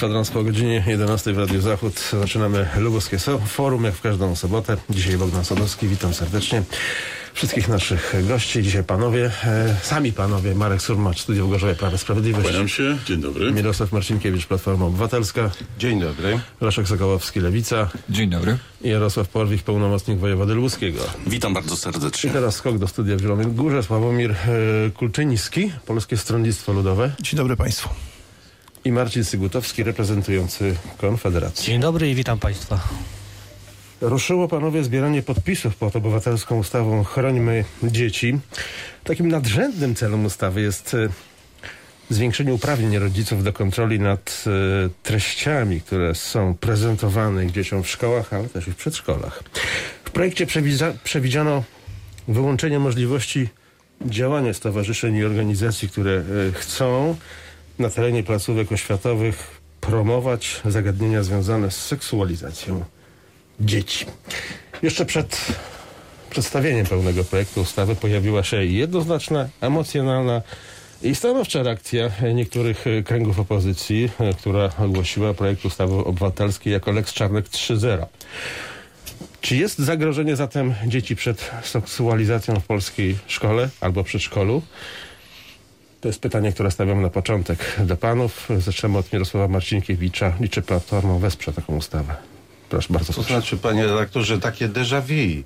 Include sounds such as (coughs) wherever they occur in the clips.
Kwadrans po godzinie 11 w Radiu Zachód. Zaczynamy Lubuskie Forum, jak w każdą sobotę. Dzisiaj Bogdan Sadowski, witam serdecznie. Wszystkich naszych gości. Dzisiaj panowie, e, sami panowie, Marek Surmacz, Studio w Gorzowie, Prawo i Sprawiedliwość. Kłaniam się, dzień dobry. Mirosław Marcinkiewicz, Platforma Obywatelska. Dzień dobry. Leszek Sokołowski, Lewica. Dzień dobry. I Jarosław Porwich, pełnomocnik wojewody lubuskiego. Witam bardzo I serdecznie. teraz skok do studia w Zielonej Górze. Sławomir e, Kulczyński, Polskie Stronnictwo Ludowe. Dzień dobry Państwu. I Marcin Sygutowski, reprezentujący Konfederację. Dzień dobry i witam Państwa. Ruszyło panowie zbieranie podpisów pod obywatelską ustawą Chrońmy Dzieci. Takim nadrzędnym celem ustawy jest e, zwiększenie uprawnień rodziców do kontroli nad e, treściami, które są prezentowane dzieciom w szkołach, ale też i w przedszkolach. W projekcie przewidziano wyłączenie możliwości działania stowarzyszeń i organizacji, które e, chcą na terenie placówek oświatowych promować zagadnienia związane z seksualizacją dzieci. Jeszcze przed przedstawieniem pełnego projektu ustawy pojawiła się jednoznaczna, emocjonalna i stanowcza reakcja niektórych kręgów opozycji, która ogłosiła projekt ustawy obywatelskiej jako Lex Czarnek 3.0. Czy jest zagrożenie zatem dzieci przed seksualizacją w polskiej szkole albo przedszkolu? To jest pytanie, które stawiam na początek do panów. Zaczynamy od Mirosława Marcinkiewicza. Liczy Platformą wesprze taką ustawę. Proszę bardzo. To znaczy, panie redaktorze, takie déjà vu.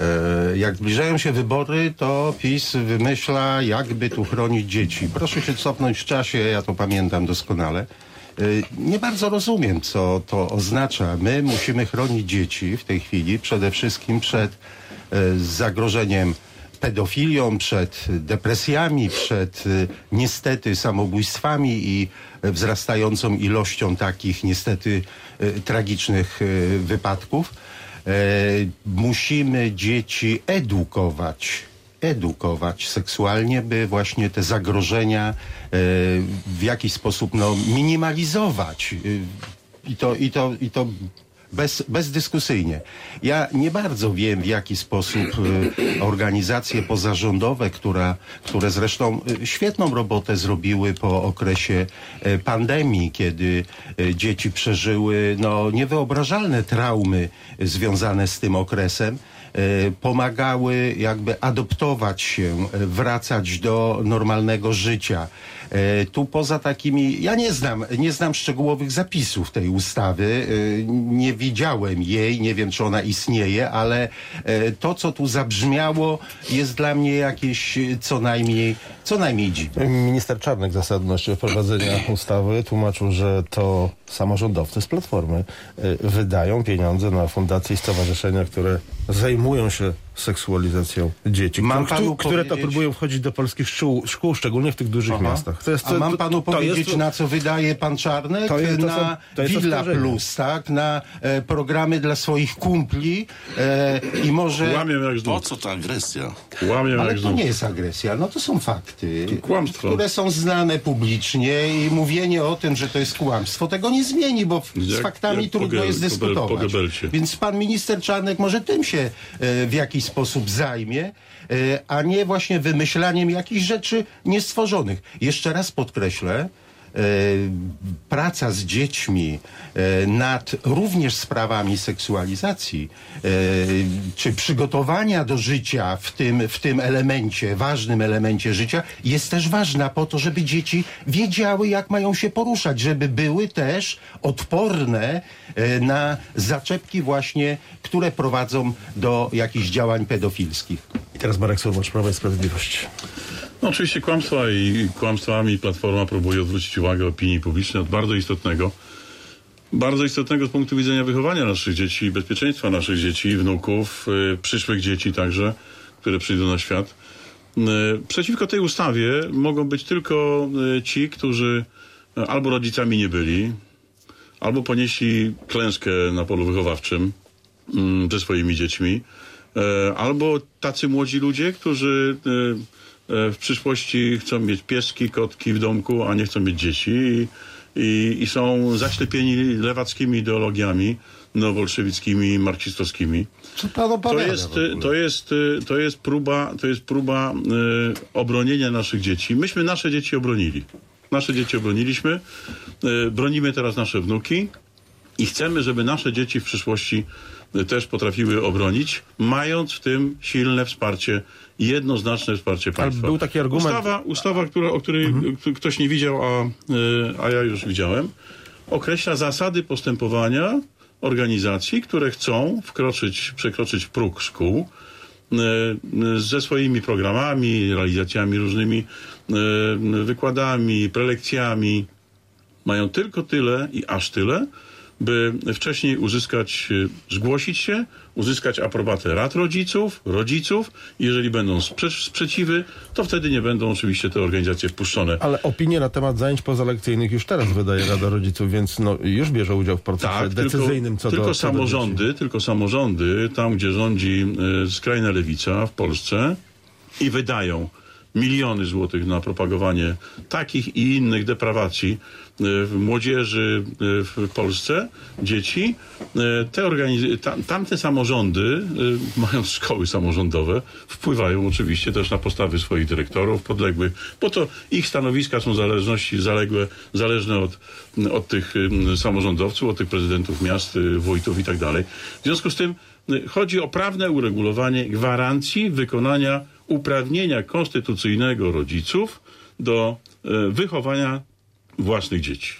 E, Jak zbliżają się wybory, to PiS wymyśla, jakby tu chronić dzieci. Proszę się cofnąć w czasie, ja to pamiętam doskonale. E, Nie bardzo rozumiem, co to oznacza. My musimy chronić dzieci w tej chwili przede wszystkim przed e, zagrożeniem pedofilią, przed depresjami, przed y, niestety samobójstwami i wzrastającą ilością takich niestety y, tragicznych y, wypadków. E, musimy dzieci edukować, edukować seksualnie, by właśnie te zagrożenia e, w jakiś sposób no, minimalizować. I to, i to, i to bez, bezdyskusyjnie. Ja nie bardzo wiem, w jaki sposób y, organizacje pozarządowe, która, które zresztą y, świetną robotę zrobiły po okresie y, pandemii, kiedy dzieci przeżyły no, niewyobrażalne traumy związane z tym okresem, pomagały jakby adoptować się, wracać do normalnego życia. E, Tu poza takimi, ja nie znam, nie znam szczegółowych zapisów tej ustawy, e, nie widziałem jej, nie wiem czy ona istnieje, ale e, to co tu zabrzmiało jest dla mnie jakieś co najmniej, co najmniej dziwne. Minister Czarnek zasadność wprowadzenia (coughs) ustawy tłumaczył, że to samorządowcy z Platformy y, wydają pieniądze na fundacje i stowarzyszenia, które zajmują się seksualizacją dzieci, Mam które, panu które to próbują wchodzić do polskich szkół, szkół szczególnie w tych dużych Aha. miastach. To jest, A mam panu to powiedzieć, jest, na co wydaje pan Czarnek? To jest- to na są- to jest Villa oskarżenie. Plus, tak? Na e, programy dla swoich kumpli e, i może... Łamię jak Po znów. co ta agresja? Łamię Ale jak to znów. nie jest agresja, no to są fakty, To kłamstwo. które są znane publicznie i mówienie o tym, że to jest kłamstwo, tego nie zmieni, bo z Jak- faktami jak po trudno jest dyskutować. Więc pan minister Czarnek może tym się e, w jakiś sposób zajmie, e, a nie właśnie wymyślaniem jakichś rzeczy niestworzonych. Jeszcze raz podkreślę, praca z dziećmi e, nad również sprawami seksualizacji, e, czy przygotowania do życia w tym, w tym elemencie, ważnym elemencie życia, jest też ważna po to, żeby dzieci wiedziały, jak mają się poruszać, żeby były też odporne e, na zaczepki właśnie, które prowadzą do jakichś działań pedofilskich. I teraz Marek Surmacz, Prawo i Sprawiedliwość. No, oczywiście kłamstwa i kłamstwami Platforma próbuje odwrócić uwagę opinii publicznej od bardzo istotnego, bardzo istotnego z punktu widzenia wychowania naszych dzieci, bezpieczeństwa naszych dzieci i wnuków, y, przyszłych dzieci także, które przyjdą na świat. Y, Przeciwko tej ustawie mogą być tylko y, ci, którzy albo rodzicami nie byli, albo ponieśli klęskę na polu wychowawczym mm, ze swoimi dziećmi, albo tacy młodzi ludzie, którzy w przyszłości chcą mieć pieski, kotki w domku, a nie chcą mieć dzieci i, i, są zaślepieni lewackimi ideologiami nowobolszewickimi, marksistowskimi. Co pan To jest, to jest, y, to jest próba, to jest próba y, obronienia naszych dzieci. Myśmy nasze dzieci obronili. Nasze dzieci obroniliśmy. E, Bronimy teraz nasze wnuki i chcemy, żeby nasze dzieci w przyszłości e, też potrafiły obronić, mając w tym silne wsparcie, jednoznaczne wsparcie państwa. był taki argument- Mhm. Ustawa, ustawa która, o której k- ktoś nie widział, a, e, a ja już widziałem, określa zasady postępowania organizacji, które chcą wkroczyć, przekroczyć próg szkół e, e, ze swoimi programami, realizacjami różnymi, wykładami, prelekcjami. Mają tylko tyle i aż tyle, by wcześniej uzyskać, e, zgłosić się, uzyskać aprobatę rad rodziców, rodziców. Jeżeli będą sprze- sprzeciwy, to wtedy nie będą oczywiście te organizacje wpuszczone. Ale opinie na temat zajęć pozalekcyjnych już teraz wydaje Rada Rodziców, więc no, już bierze udział w procesie Tak, decyzyjnym tylko, co tylko do co do samorządy, tylko samorządy, tam gdzie rządzi e, skrajna lewica w Polsce i wydają miliony złotych na propagowanie takich i innych deprawacji e, w młodzieży e, w Polsce, dzieci, e, te organiz- tam, tamte samorządy, mając szkoły samorządowe, wpływają oczywiście też na postawy swoich dyrektorów podległych, bo to ich stanowiska są zależności zaległe, zależne od, od tych samorządowców, od tych prezydentów miast, y, wójtów i tak dalej. W związku z tym y, chodzi o prawne uregulowanie gwarancji wykonania uprawnienia konstytucyjnego rodziców do e, wychowania własnych dzieci.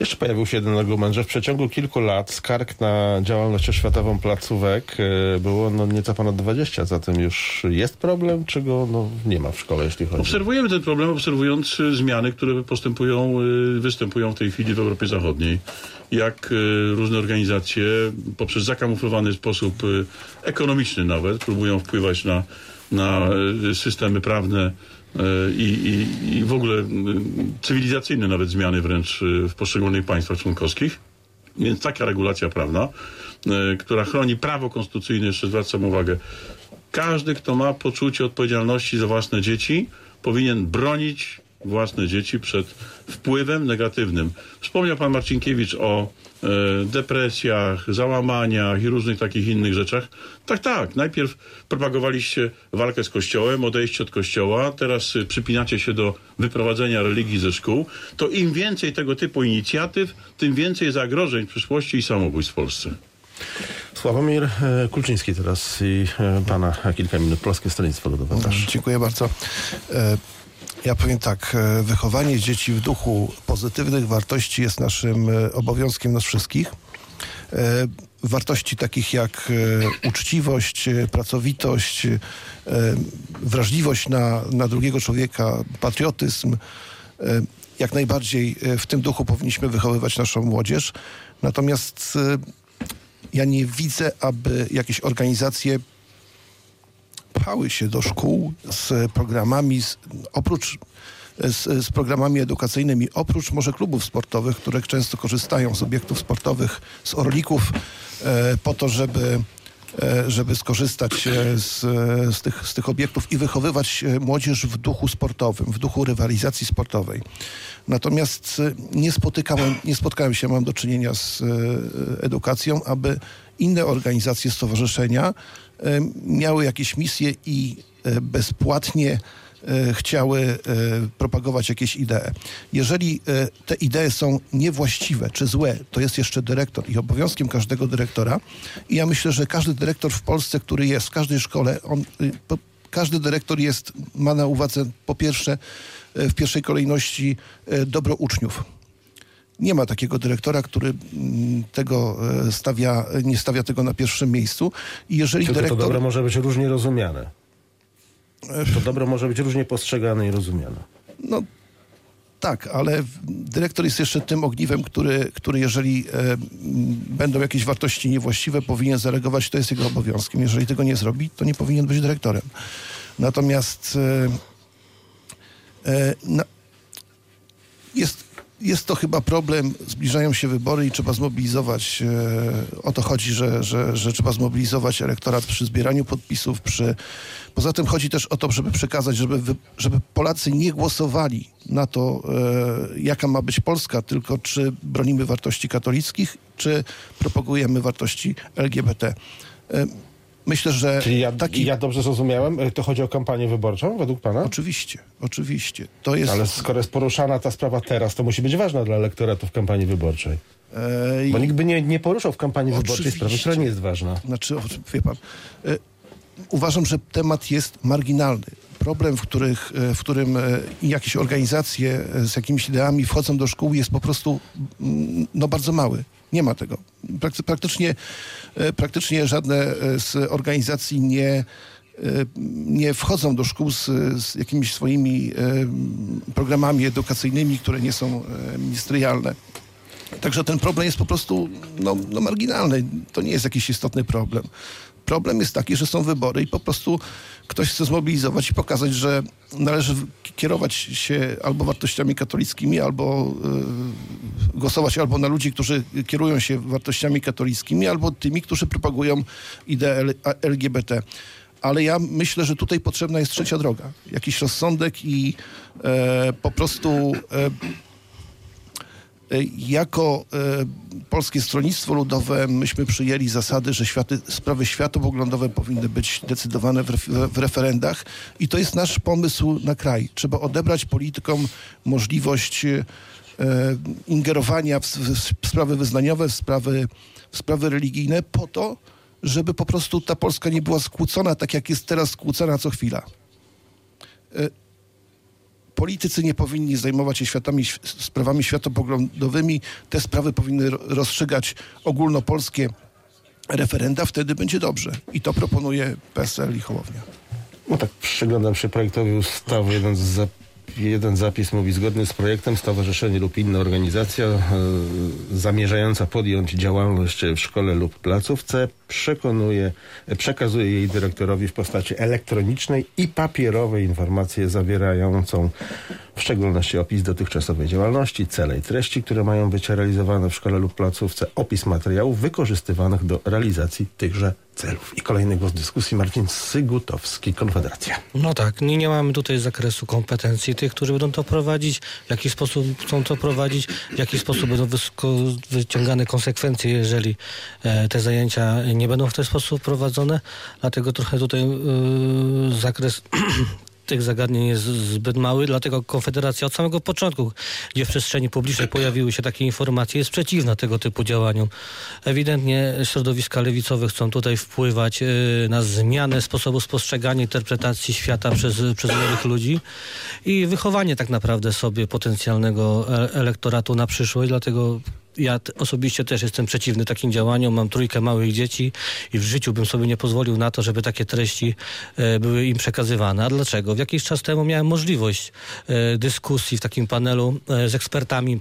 Jeszcze pojawił się jeden argument, że w przeciągu kilku lat skarg na działalność oświatową placówek e, było no, nieco ponad 20. Zatem już jest problem, czy go no, nie ma w szkole, jeśli chodzi Obserwujemy ten problem, obserwując y, zmiany, które postępują, występują w tej chwili w Europie Zachodniej. Jak różne organizacje poprzez zakamuflowany sposób ekonomiczny nawet próbują wpływać na, na y, systemy prawne y, i, i, i w ogóle cywilizacyjne nawet zmiany wręcz y, w poszczególnych państwach członkowskich. Więc taka regulacja prawna, która chroni prawo konstytucyjne, jeszcze zwracam uwagę, każdy, kto ma poczucie odpowiedzialności za własne dzieci, powinien bronić własne dzieci przed wpływem negatywnym. Wspomniał pan Marcinkiewicz o e, depresjach, załamaniach i różnych takich innych rzeczach. Tak, tak. Najpierw propagowaliście walkę z Kościołem, odejście od Kościoła, teraz y, przypinacie się do wyprowadzenia religii ze szkół. To im więcej tego typu inicjatyw, tym więcej zagrożeń w przyszłości i samobójstw w Polsce. Sławomir e, Kulczyński teraz i e, pana kilka minut. Polskie Stronnictwo Ludowe. Proszę. Dziękuję bardzo. Ja powiem tak, e, wychowanie dzieci w duchu pozytywnych wartości jest naszym e, obowiązkiem nas wszystkich. E, Wartości takich jak uczciwość, pracowitość, wrażliwość na, na drugiego człowieka, patriotyzm. Jak najbardziej w tym duchu powinniśmy wychowywać naszą młodzież. Natomiast ja nie widzę, aby jakieś organizacje pchały się do szkół z programami, z, oprócz z, z programami edukacyjnymi, oprócz może klubów sportowych, które często korzystają z obiektów sportowych, z orlików, e, po to, żeby, e, żeby skorzystać e, z, z, tych, z tych obiektów i wychowywać młodzież w duchu sportowym, w duchu rywalizacji sportowej. Natomiast e, nie spotykałem, nie spotkałem się, mam do czynienia z edukacją, aby inne organizacje, stowarzyszenia miały jakieś misje i e, bezpłatnie e, chciały e, propagować jakieś idee. Jeżeli e, te idee są niewłaściwe czy złe, to jest jeszcze dyrektor i obowiązkiem każdego dyrektora. I ja myślę, że każdy dyrektor w Polsce, który jest w każdej szkole, on, y, każdy dyrektor jest, ma na uwadze po pierwsze e, w pierwszej kolejności e, dobro uczniów. Nie ma takiego dyrektora, który mm, tego e, stawia, nie stawia tego na pierwszym miejscu. I jeżeli Tylko dyrektor... to dobro może być różnie rozumiane. To dobro może być różnie postrzegane i rozumiane. No tak, ale dyrektor jest jeszcze tym ogniwem, który, który jeżeli e, będą jakieś wartości niewłaściwe, powinien zareagować, to jest jego obowiązkiem. Jeżeli tego nie zrobi, to nie powinien być dyrektorem. Natomiast e, e, na, jest, jest to chyba problem, zbliżają się wybory i trzeba zmobilizować, e, o to chodzi, że, że, że trzeba zmobilizować elektorat przy zbieraniu podpisów, przy... Poza tym chodzi też o to, żeby przekazać, żeby, żeby Polacy nie głosowali na to, e, jaka ma być Polska, tylko czy bronimy wartości katolickich, czy propagujemy wartości LGBT. Myślę, że Czyli ja, taki... ja dobrze zrozumiałem, e, to chodzi o kampanię wyborczą według pana? Oczywiście, oczywiście. To jest... Ale skoro jest poruszana ta sprawa teraz, to musi być ważna dla elektoratu w kampanii wyborczej. e, Bo nikt by nie, nie poruszał w kampanii wyborczej sprawy, która nie jest ważna. Znaczy, wie pan, e, uważam, że temat jest marginalny. Problem, w, których, e, w którym e, jakieś organizacje z jakimiś ideami wchodzą do szkół jest po prostu mm, no, bardzo mały. Nie ma tego. Prakty- praktycznie, e, praktycznie żadne e, z organizacji nie, e, nie wchodzą do szkół z, z jakimiś swoimi programami edukacyjnymi, które nie są ministerialne. Także ten problem jest po prostu no, no marginalny. To nie jest jakiś istotny problem. Problem jest taki, że są wybory i po prostu ktoś chce zmobilizować i pokazać, że należy kierować się albo wartościami katolickimi, albo y, głosować albo na ludzi, którzy kierują się wartościami katolickimi, albo tymi, którzy propagują ideę LGBT. Ale ja myślę, że tutaj potrzebna jest trzecia droga. Jakiś rozsądek i e, po prostu E, Jako e, Polskie Stronnictwo Ludowe myśmy przyjęli zasady, że światy, sprawy światopoglądowe powinny być decydowane w, w referendach i to jest nasz pomysł na kraj. Trzeba odebrać politykom możliwość e, ingerowania w sprawy wyznaniowe, w sprawy, w sprawy religijne po to, żeby po prostu ta Polska nie była skłócona tak, jak jest teraz skłócona co chwila politycy nie powinni zajmować się światami, sprawami światopoglądowymi. Te sprawy powinny ro- rozstrzygać ogólnopolskie referenda, wtedy będzie dobrze. I to proponuje PSL i Hołownia. No tak, przyglądam się projektowi ustawy. Jeden, z jeden zapis mówi, zgodnie z projektem stowarzyszenie lub inna organizacja e, zamierzająca podjąć działalność w szkole lub placówce przekonuje, przekazuje jej dyrektorowi w postaci elektronicznej i papierowej informację zawierającą w szczególności opis dotychczasowej działalności, cele i treści, które mają być realizowane w szkole lub placówce, opis materiałów wykorzystywanych do realizacji tychże celów. I kolejny głos dyskusji Marcin Sygutowski, Konfederacja. No tak, nie, nie mamy tutaj zakresu kompetencji tych, którzy będą to prowadzić, w jaki sposób chcą to prowadzić, w jaki sposób będą wyciągane konsekwencje, jeżeli e, te zajęcia nie będą w ten sposób prowadzone. Dlatego trochę tutaj e, zakres (clears throat) tych zagadnień jest zbyt mały, dlatego Konfederacja od samego początku, gdzie w przestrzeni publicznej pojawiły się takie informacje, jest przeciwna tego typu działaniom. Ewidentnie środowiska lewicowe chcą tutaj wpływać e, na zmianę sposobu spostrzegania interpretacji świata przez, przez młodych ludzi i wychowanie tak naprawdę sobie potencjalnego e- elektoratu na przyszłość, dlatego ja osobiście też jestem przeciwny takim działaniom. Mam trójkę małych dzieci i w życiu bym sobie nie pozwolił na to, żeby takie treści e, były im przekazywane. A dlaczego? W jakiś czas temu miałem możliwość e, dyskusji w takim panelu e, z ekspertami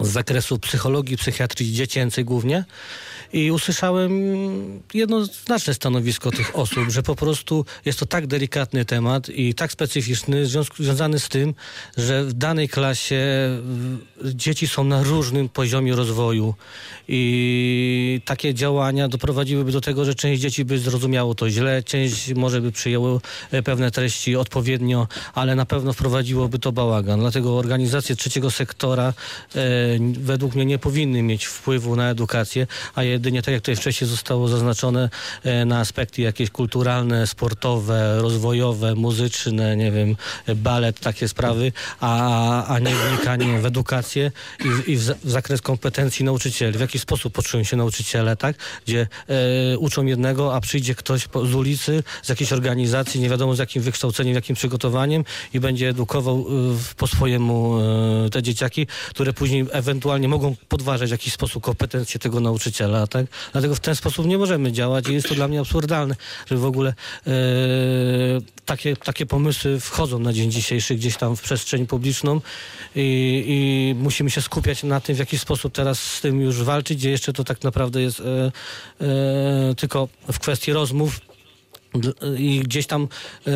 z zakresu psychologii, psychiatrii dziecięcej głównie i usłyszałem jednoznaczne stanowisko tych osób, że po prostu jest to tak delikatny temat i tak specyficzny, związany z tym, że w danej klasie dzieci są na różnym poziomie rozwoju i takie działania doprowadziłyby do tego, że część dzieci by zrozumiało to źle, część może by przyjęło e, pewne treści odpowiednio, ale na pewno wprowadziłoby to bałagan. Dlatego organizacje trzeciego sektora e, według mnie nie powinny mieć wpływu na edukację, a jedynie tak jak tutaj wcześniej zostało zaznaczone e, na aspekty jakieś kulturalne, sportowe, rozwojowe, muzyczne, nie wiem, balet, takie sprawy, a, a nie wnikanie w edukację i, i w, w zakres kompetencji nauczycieli. W jaki sposób poczują się nauczyciele, tak? Gdzie e, uczą jednego, a przyjdzie ktoś po, z ulicy, z jakiejś organizacji, nie wiadomo z jakim wykształceniem, jakim przygotowaniem i będzie edukował e, po swojemu te dzieciaki, które później ewentualnie mogą podważać w jakiś sposób kompetencje tego nauczyciela, tak? Dlatego w ten sposób nie możemy działać i jest to dla mnie absurdalne, że w ogóle e, takie, takie pomysły wchodzą na dzień dzisiejszy gdzieś tam w przestrzeń publiczną i, i musimy się skupiać na tym, w jaki sposób teraz z tym już walczyć, gdzie jeszcze to tak naprawdę jest e, e, tylko w kwestii rozmów, i gdzieś tam, e,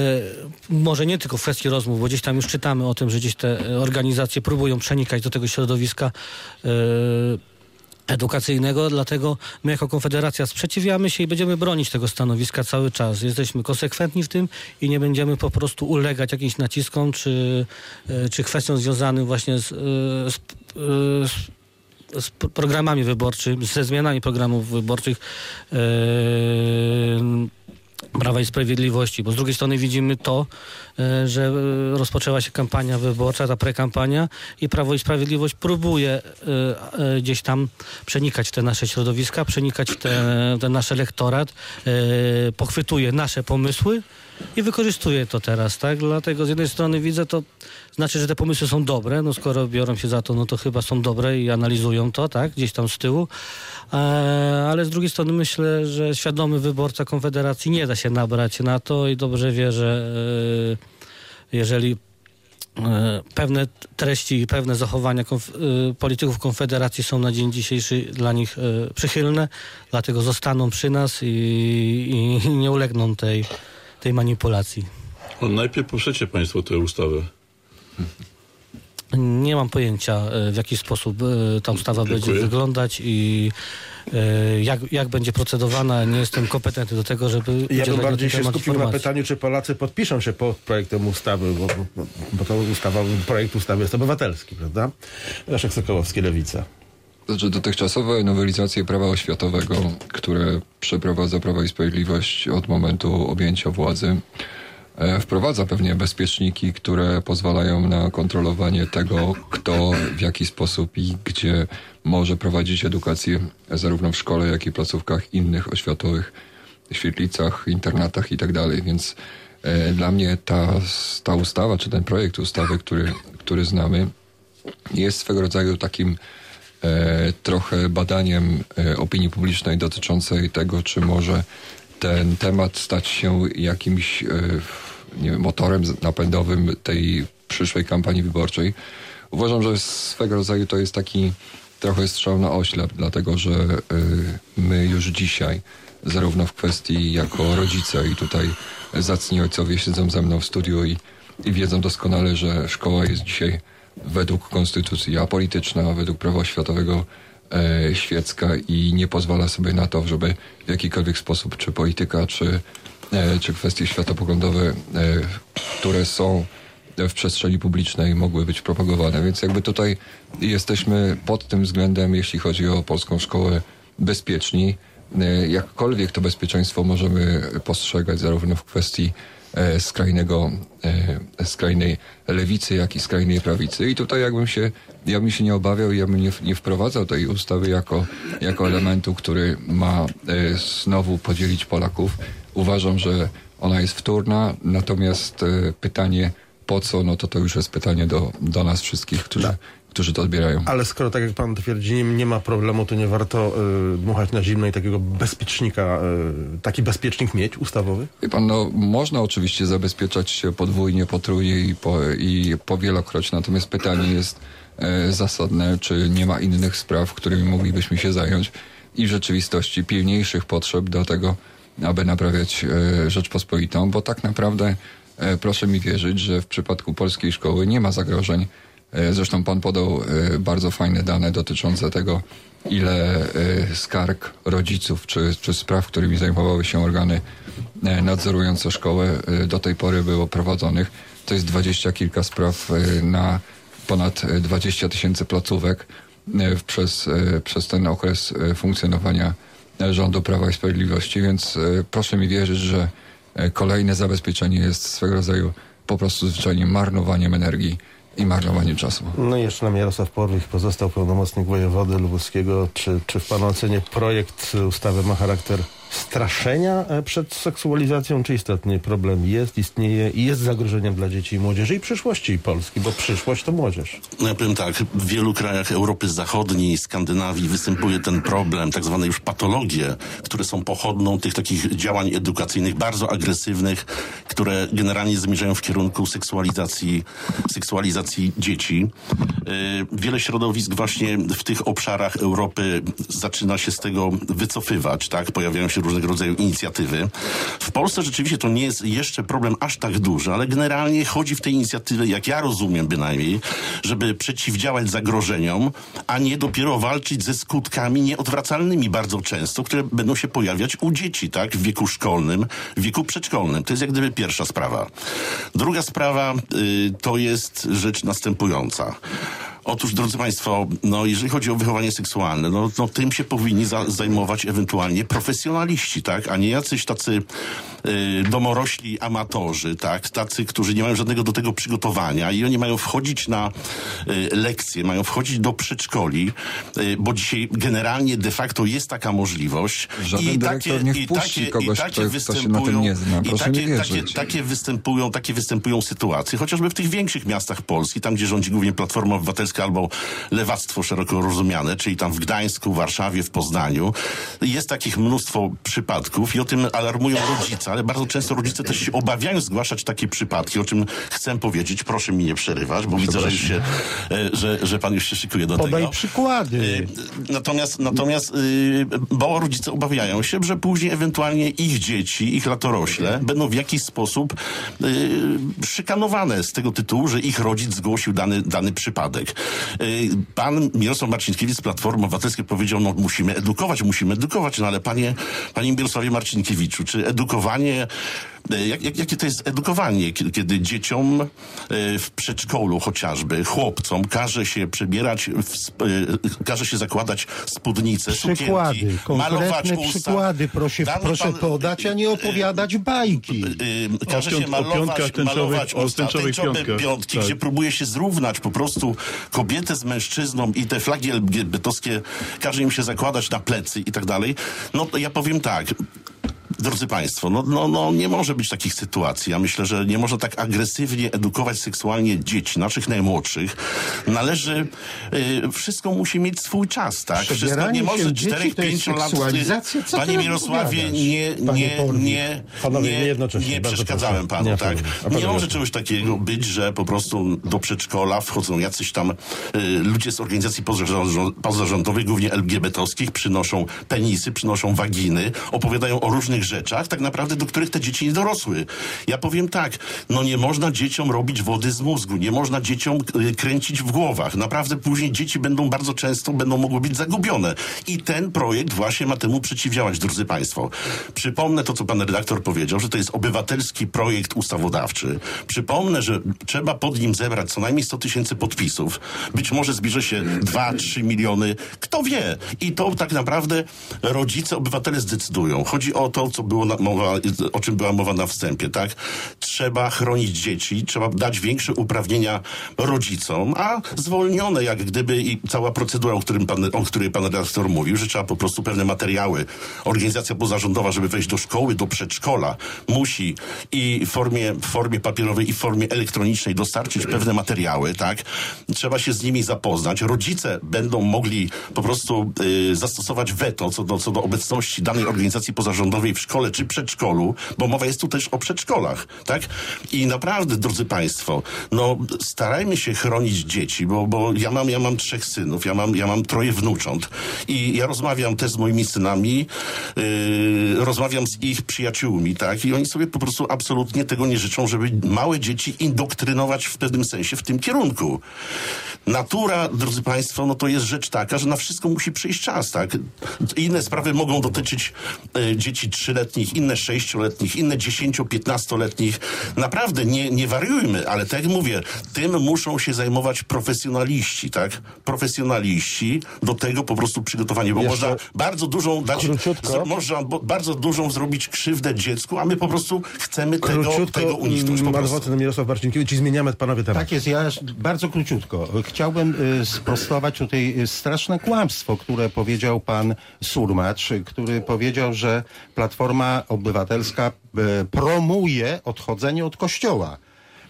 może nie tylko w kwestii rozmów, bo gdzieś tam już czytamy o tym, że gdzieś te organizacje próbują przenikać do tego środowiska e, edukacyjnego, dlatego my jako Konfederacja sprzeciwiamy się i będziemy bronić tego stanowiska cały czas. Jesteśmy konsekwentni w tym i nie będziemy po prostu ulegać jakimś naciskom czy, e, czy kwestiom związanym właśnie z, z, z z programami wyborczymi, ze zmianami programów wyborczych e, Prawa i Sprawiedliwości, bo z drugiej strony widzimy to, e, że e, rozpoczęła się kampania wyborcza, ta prekampania i Prawo i Sprawiedliwość próbuje e, gdzieś tam przenikać te nasze środowiska, przenikać te, ten nasz elektorat, pochwytuje nasze pomysły i wykorzystuje to teraz, tak? Dlatego z jednej strony widzę to, znaczy, że te pomysły są dobre, no skoro biorą się za to, no to chyba są dobre i analizują to, tak? Gdzieś tam z tyłu. E, ale z drugiej strony myślę, że świadomy wyborca Konfederacji nie da się nabrać na to i dobrze wie, że e, jeżeli e, pewne treści i pewne zachowania konf- polityków Konfederacji są na dzień dzisiejszy dla nich przychylne, dlatego zostaną przy nas i, i nie ulegną tej, tej manipulacji. No, najpierw poprzecie Państwo tę ustawę. Nie mam pojęcia, e, w jaki sposób e, ta ustawa będzie Dziękuję. wyglądać i e, jak, jak będzie procedowana. Nie jestem kompetentny do tego, żeby Ja bym na bardziej się skupił na informacji. pytaniu, czy Polacy podpiszą się pod projektem ustawy, bo, bo, bo to ustawa, projekt ustawy jest obywatelski, prawda? Leszek Sokołowski, Lewica. Znaczy dotychczasowe nowelizacje prawa oświatowego, które przeprowadza Prawo i Sprawiedliwość od momentu objęcia władzy, e, wprowadza pewnie bezpieczniki, które pozwalają na kontrolowanie tego, kto w jaki sposób i gdzie może prowadzić edukację zarówno w szkole, jak i placówkach innych oświatowych, świetlicach, internatach i tak. Więc e, dla mnie ta, ta ustawa, czy ten projekt ustawy, który, który znamy, jest swego rodzaju takim trochę badaniem e, opinii publicznej dotyczącej tego, czy może ten temat stać się jakimś e, nie wiem, motorem napędowym tej przyszłej kampanii wyborczej. Uważam, że swego rodzaju to jest taki trochę strzał na oślep, dlatego że e, my już dzisiaj, zarówno w kwestii jako rodzice i tutaj zacni ojcowie siedzą ze mną w studiu i, i wiedzą doskonale, że szkoła jest dzisiaj według konstytucji apolityczna, według prawa oświatowego e, świecka i nie pozwala sobie na to, żeby w jakikolwiek sposób, czy polityka, czy, e, czy kwestie światopoglądowe, e, które są w przestrzeni publicznej mogły być propagowane. Więc jakby tutaj jesteśmy pod tym względem, jeśli chodzi o polską szkołę, bezpieczni. E, Jakkolwiek to bezpieczeństwo możemy postrzegać zarówno w kwestii skrajnego, e, skrajnej lewicy, jak i skrajnej prawicy. I tutaj jakbym się, ja bym się nie obawiał ja bym nie, nie wprowadzał tej ustawy jako, jako elementu, który ma e, znowu podzielić Polaków. Uważam, że ona jest wtórna, natomiast e, pytanie po co, no to to już jest pytanie do, do nas wszystkich, którzy, którzy to odbierają. Ale skoro, tak jak pan twierdzi, nie, nie ma problemu, to nie warto y, dmuchać na zimno i takiego bezpiecznika, y, taki bezpiecznik mieć ustawowy? Wie pan, no, można oczywiście zabezpieczać się podwójnie, potrójnie i, po, i powielokroć, natomiast pytanie jest e, zasadne, czy nie ma innych spraw, którymi moglibyśmy się zająć i w rzeczywistości pilniejszych potrzeb do tego, aby naprawiać e, Rzeczpospolitą, bo tak naprawdę e, proszę mi wierzyć, że w przypadku polskiej szkoły nie ma zagrożeń. E, Zresztą pan podał e, bardzo fajne dane dotyczące tego, ile e, skarg rodziców czy, czy spraw, którymi zajmowały się organy nadzorujące szkołę do tej pory było prowadzonych. To jest dwadzieścia kilka spraw na ponad e, 20 tysięcy placówek przez, przez ten okres funkcjonowania rządu Prawa i Sprawiedliwości, więc proszę mi wierzyć, że kolejne zabezpieczenie jest swego rodzaju po prostu zwyczajnie marnowaniem energii i marnowaniem czasu. No i jeszcze nam Jarosław Porwich pozostał pełnomocnik wojewody lubuskiego. Czy, czy w pana ocenie projekt ustawy ma charakter straszenia e, przed seksualizacją, czy istotnie problem jest, istnieje i jest zagrożeniem dla dzieci i młodzieży i przyszłości Polski, bo przyszłość to młodzież. No ja powiem tak, w wielu krajach Europy Zachodniej, Skandynawii występuje ten problem, tak zwane już patologie, które są pochodną tych takich działań edukacyjnych bardzo agresywnych, które generalnie zmierzają w kierunku seksualizacji, seksualizacji dzieci. Yy, Wiele środowisk właśnie w tych obszarach Europy zaczyna się z tego wycofywać, tak? Pojawiają się różnego rodzaju inicjatywy. W Polsce rzeczywiście to nie jest jeszcze problem aż tak duży, ale generalnie chodzi w tej inicjatywie, jak ja rozumiem bynajmniej, żeby przeciwdziałać zagrożeniom, a nie dopiero walczyć ze skutkami nieodwracalnymi bardzo często, które będą się pojawiać u dzieci, tak? W wieku szkolnym, w wieku przedszkolnym. To jest jak gdyby pierwsza sprawa. Druga sprawa y, to jest rzecz następująca. Otóż, drodzy Państwo, no, jeżeli chodzi o wychowanie seksualne, no, no tym się powinni za, zajmować ewentualnie profesjonaliści, tak? A nie jacyś tacy y, domorośli amatorzy, tak? Tacy, którzy nie mają żadnego do tego przygotowania i oni mają wchodzić na y, lekcje, mają wchodzić do przedszkoli, y, bo dzisiaj generalnie de facto jest taka możliwość. Żaden I dyrektor nie i wpuści kogoś, i takie kto- kto się na tym nie zna. i Proszę takie, takie, wierzyć. takie występują, takie występują sytuacje, chociażby w tych większych miastach Polski, tam gdzie rządzi głównie Platforma Obywatelska albo lewactwo szeroko rozumiane, czyli tam w Gdańsku, Warszawie, w Poznaniu. Jest takich mnóstwo przypadków i o tym alarmują rodzice, ale bardzo często rodzice też się obawiają zgłaszać takie przypadki, o czym chcę powiedzieć. Proszę mi nie przerywać, bo widzę, że, już się, e, że, że pan już się szykuje do Podaj tego. przykłady. Y, Natomiast, natomiast y, bo rodzice obawiają się, że później ewentualnie ich dzieci, ich latorośle będą w jakiś sposób szykanowane z tego tytułu, że ich rodzic zgłosił dany, dany przypadek. Pan Mirosław Marcinkiewicz z Platformy Obywatelskiej powiedział, no musimy edukować, musimy edukować, no ale panie, panie Mirosławie Marcinkiewiczu, czy edukowanie Jak, jak, jakie to jest edukowanie, kiedy, kiedy dzieciom e, w przedszkolu chociażby, chłopcom każe się przebierać, w, e, każe się zakładać spódnicę, Przykłady, sukienki, malować konkretne usta. przykłady proszę, Dany proszę pan- podać, a nie opowiadać bajki. Każe się malować, piątkach tęczowych- malować usta, tęczowe piątki, tak. gdzie próbuje się zrównać po prostu kobietę z mężczyzną i te flagi LGBT-owskie każe im się zakładać na plecy i tak dalej. No to ja powiem tak. Drodzy Państwo, no, no, no nie może być takich sytuacji. Ja myślę, że nie można tak agresywnie edukować seksualnie dzieci, naszych najmłodszych. Należy, y, wszystko musi mieć swój czas, tak? Wszystko nie może dzieci 4 to jest 5 lat. Co Panie Mirosławie, nie, nie, nie, Panowie, nie, nie jednocześnie, nie bardzo przeszkadzałem proszę. panu, Nie, tak? Nie może czegoś takiego być, że po prostu do przedszkola wchodzą jacyś tam y, ludzie z organizacji pozarząd- pozarządowych, głównie LGBT-owskich, przynoszą penisy, przynoszą waginy, opowiadają o różnych rzeczach, tak naprawdę do których te dzieci nie dorosły. Ja powiem tak, no nie można dzieciom robić wody z mózgu, nie można dzieciom y, kręcić w głowach. Naprawdę później dzieci będą bardzo często, będą mogły być zagubione. I ten projekt właśnie ma temu przeciwdziałać, drodzy Państwo. Przypomnę to, co pan redaktor powiedział, że to jest obywatelski projekt ustawodawczy. Przypomnę, że trzeba pod nim zebrać co najmniej 100 tysięcy podpisów. Być może zbierze się 2-3 miliony. Kto wie? I to tak naprawdę rodzice, obywatele zdecydują. Chodzi o to, co było mowa, o czym była mowa na wstępie, tak? Trzeba chronić dzieci, trzeba dać większe uprawnienia rodzicom, a zwolnione jak gdyby i cała procedura, o, którym pan, o której pan redaktor mówił, że trzeba po prostu pewne materiały. Organizacja pozarządowa, żeby wejść do szkoły, do przedszkola, musi i w formie, w formie papierowej, i w formie elektronicznej dostarczyć pewne materiały, tak? Trzeba się z nimi zapoznać. Rodzice będą mogli po prostu y, zastosować weto co do, co do obecności danej organizacji pozarządowej w szkole czy przedszkolu, bo mowa jest tu też o przedszkolach, tak? I naprawdę, drodzy Państwo, no starajmy się chronić dzieci, bo, bo ja mam, ja mam trzech synów, ja mam, ja mam troje wnucząt i ja rozmawiam też z moimi synami, yy, rozmawiam z ich przyjaciółmi, tak? I oni sobie po prostu absolutnie tego nie życzą, żeby małe dzieci indoktrynować w pewnym sensie w tym kierunku. Natura, drodzy Państwo, no to jest rzecz taka, że na wszystko musi przyjść czas, tak? Inne sprawy mogą dotyczyć e, dzieci trzyletnich, inne sześcioletnich, inne dziesięcio, piętnastoletnich. Naprawdę nie, nie wariujmy, ale tak jak mówię, tym muszą się zajmować profesjonaliści, tak? Profesjonaliści do tego po prostu przygotowanie, bo Jeszcze można bardzo dużą dać, z, można bo, bardzo dużą zrobić krzywdę dziecku, a my po prostu chcemy tego, Króciutko, tego uniknąć po mm, adwokat Mirosław Marcinkiewicz i zmieniamy panowie temat. Tak jest, ja bardzo króciutko. Chciałbym y, sprostować tutaj y, straszne kłamstwo, które powiedział pan Surmacz, y, który powiedział, że Platforma Obywatelska y, promuje odchodzenie od kościoła.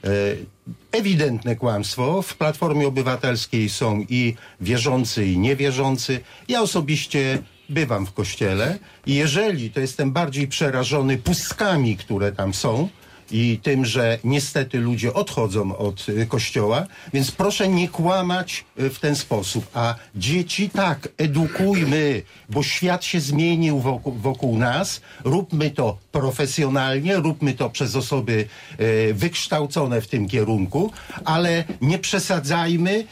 Y, Ewidentne kłamstwo. W Platformie Obywatelskiej są i wierzący, i niewierzący. Ja osobiście bywam w kościele i jeżeli, to jestem bardziej przerażony pustkami, które tam są, i tym, że niestety ludzie odchodzą od y, kościoła, więc proszę nie kłamać y, w ten sposób. A dzieci tak, edukujmy, bo świat się zmienił wokół, wokół nas. Róbmy to profesjonalnie, róbmy to przez osoby y, wykształcone w tym kierunku, ale nie przesadzajmy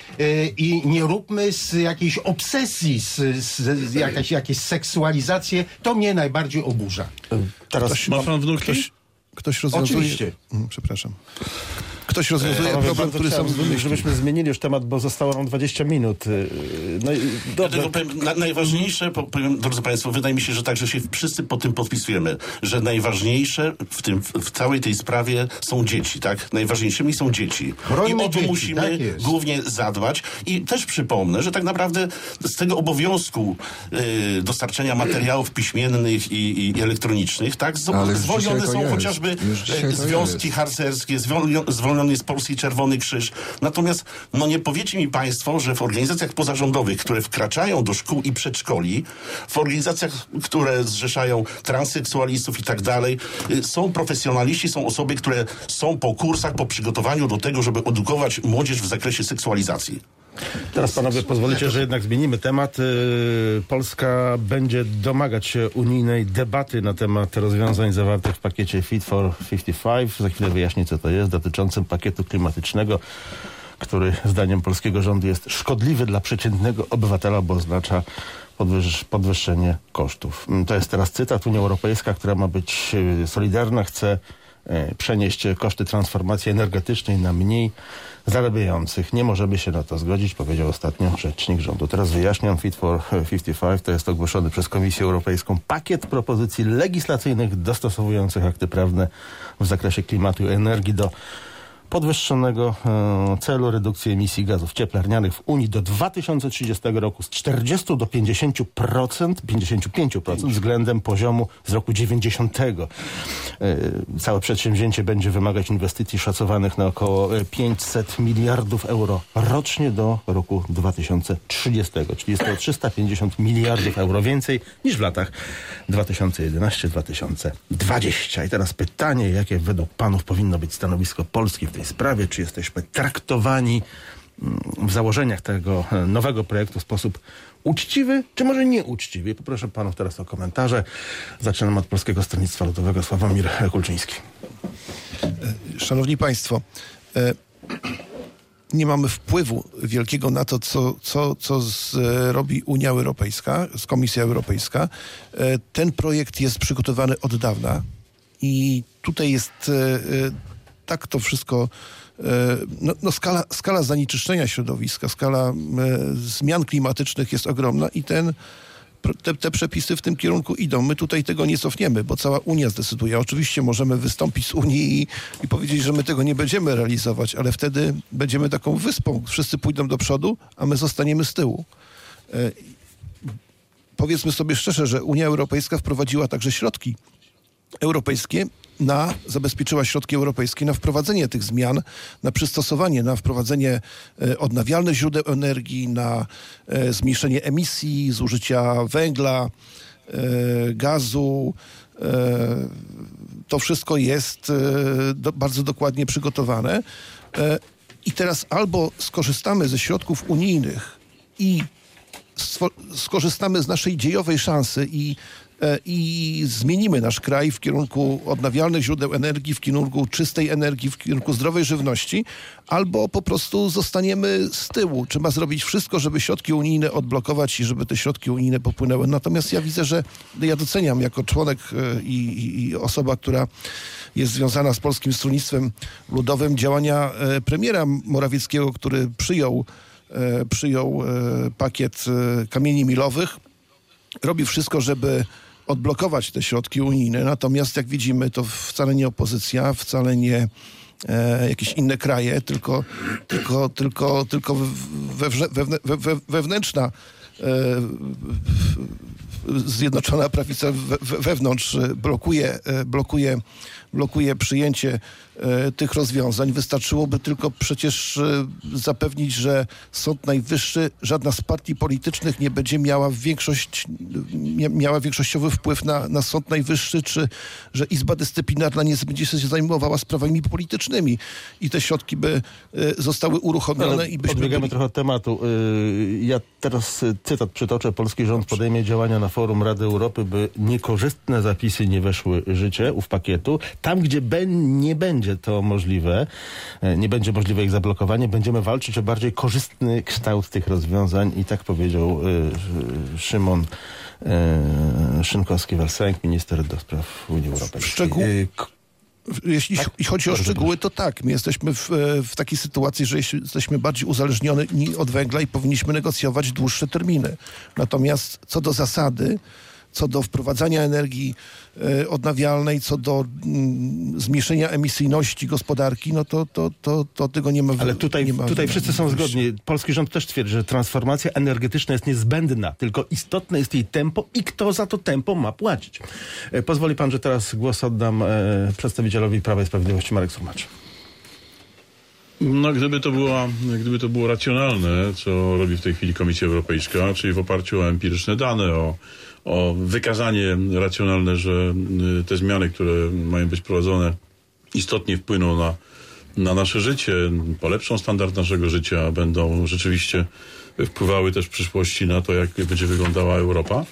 i nie róbmy z jakiejś obsesji, z, z, z jakaś, jakieś seksualizację. To mnie najbardziej oburza. Teraz Ma pan wnuki? Ktoś, ktoś rozwiązuje... Oczywiście. Mm, Przepraszam. Ktoś rozwiązuje problem, który sam żebyśmy zmienili już temat, bo zostało nam 20 minut. Y, No i dobrze. Dlatego powiem, na, najważniejsze, po- powiem, drodzy Państwo, wydaje mi się, że także się wszyscy pod tym podpisujemy, że najważniejsze w, tym, w całej tej sprawie są dzieci, tak? Najważniejszymi są dzieci. Chrońmy I o to dzieci, musimy tak głównie zadbać. I też przypomnę, że tak naprawdę z tego obowiązku y, dostarczenia materiałów piśmiennych i, i elektronicznych, tak? Zwolnione są jest. chociażby to związki jest. harcerskie, zwolnio- zwolniony jest Polski Czerwony Krzyż. Natomiast no nie powiecie mi Państwo, że w organizacjach pozarządowych, które wkraczają do szkół i przedszkoli, w organizacjach, które zrzeszają transseksualistów i tak dalej, y, są profesjonaliści, są osoby, które są po kursach, po przygotowaniu do tego, żeby edukować młodzież w zakresie seksualizacji. Teraz panowie pozwolicie, że jednak zmienimy temat. Yy, Polska będzie domagać się unijnej debaty na temat rozwiązań zawartych w pakiecie Fit for 55. Za chwilę wyjaśnię, co to jest, dotyczącym pakietu klimatycznego, który zdaniem polskiego rządu jest szkodliwy dla przeciętnego obywatela, bo oznacza podwyż, podwyższenie kosztów. Mm, To jest teraz cytat. Unia Europejska, która ma być yy, solidarna, chce e, przenieść koszty transformacji energetycznej na mniej zarabiających. Nie możemy się na to zgodzić, powiedział ostatnio rzecznik rządu. Teraz wyjaśniam, Fit for 55 to jest ogłoszony przez Komisję Europejską pakiet propozycji legislacyjnych dostosowujących akty prawne w zakresie klimatu i energii do podwyższonego e, celu redukcji emisji gazów cieplarnianych w Unii do 2030 roku z 40 do 50%, 55% względem poziomu z roku 90. E, Całe przedsięwzięcie będzie wymagać inwestycji szacowanych na około e, 500 miliardów euro rocznie do roku 2030, czyli jest to 350 miliardów euro więcej niż w latach 2011-2020. I teraz pytanie, jakie według panów powinno być stanowisko Polski w tej sprawie? Czy jesteśmy traktowani mm, w założeniach tego e, nowego projektu w sposób uczciwy, czy może nieuczciwy? Poproszę panów teraz o komentarze. Zaczynam od Polskiego Stronnictwa Ludowego. Sławomir Kulczyński. Szanowni Państwo, e, (clears throat) nie mamy wpływu wielkiego na to, co, co, co z, e, robi Unia Europejska, Komisja Europejska. E, Ten projekt jest przygotowany od dawna i tutaj jest e, e, tak to wszystko. e, No, no skala, skala zanieczyszczenia środowiska, skala e, zmian klimatycznych jest ogromna i ten te, te przepisy w tym kierunku idą. My tutaj tego nie cofniemy, bo cała Unia zdecyduje. Oczywiście możemy wystąpić z Unii i, i powiedzieć, że my tego nie będziemy realizować, ale wtedy będziemy taką wyspą. Wszyscy pójdą do przodu, a my zostaniemy z tyłu. E, Powiedzmy sobie szczerze, że Unia Europejska wprowadziła także środki europejskie na, zabezpieczyła środki europejskie na wprowadzenie tych zmian, na przystosowanie, na wprowadzenie e, odnawialnych źródeł energii, na e, zmniejszenie emisji, zużycia węgla, e, gazu. To wszystko jest bardzo dokładnie przygotowane. I teraz albo skorzystamy ze środków unijnych i skorzystamy z naszej dziejowej szansy i, i zmienimy nasz kraj w kierunku odnawialnych źródeł energii, w kierunku czystej energii, w kierunku zdrowej żywności, albo po prostu zostaniemy z tyłu. Trzeba zrobić wszystko, żeby środki unijne odblokować i żeby te środki unijne popłynęły. Natomiast ja widzę, że ja doceniam jako członek e, i, i, i osoba, która jest związana z Polskim Stronnictwem Ludowym działania e, premiera Morawieckiego, który przyjął e, przyjął e, pakiet e, kamieni milowych. Robi wszystko, żeby odblokować te środki unijne. Natomiast jak widzimy, to wcale nie opozycja, wcale nie e, jakieś inne kraje, tylko, tylko, tylko, tylko wewnę, wewnętrzna e, Zjednoczona Prawica we, we, wewnątrz blokuje, e, blokuje, blokuje przyjęcie tych rozwiązań. Wystarczyłoby tylko przecież e, zapewnić, że Sąd Najwyższy, żadna z partii politycznych nie będzie miała większość, mia, miała większościowy wpływ na, na Sąd Najwyższy, czy że Izba Dyscyplinarna nie będzie się zajmowała sprawami politycznymi i te środki by e, zostały uruchomione Ale i byśmy odbiegamy byli... trochę od tematu. Ja teraz cytat przytoczę. Polski rząd podejmie działania na forum Rady Europy, by niekorzystne zapisy nie weszły w życie ów pakietu. Tam, gdzie ben, nie będzie to możliwe, e, nie będzie możliwe ich zablokowanie, będziemy walczyć o bardziej korzystny kształt tych rozwiązań i tak powiedział y, Szymon y, Szynkowski-Welsenk, minister do spraw Unii Europejskiej. Szczegół- Jeśli chodzi o szczegóły, to tak. My jesteśmy w, e, w takiej sytuacji, że jeśli- jesteśmy bardziej uzależnioni od węgla i powinniśmy negocjować dłuższe terminy. Natomiast co do zasady, co do wprowadzania energii e, odnawialnej, co do mm, zmniejszenia emisyjności gospodarki, no to, to, to, to tego nie ma. Ale tutaj, nie ma tutaj wszyscy są zgodni. Polski rząd też twierdzi, że transformacja energetyczna jest niezbędna, tylko istotne jest jej tempo i kto za to tempo ma płacić. E, Pozwoli pan, że teraz głos oddam e, przedstawicielowi Prawa i Sprawiedliwości Marek Surmacz. No, gdyby to, było, gdyby to było racjonalne, co robi w tej chwili Komisja Europejska, czyli w oparciu o empiryczne dane, o, o wykazanie racjonalne, że y, te zmiany, które mają być prowadzone, istotnie wpłyną na, na nasze życie, polepszą standard naszego życia, będą rzeczywiście wpływały też w przyszłości na to, jak będzie wyglądała Europa.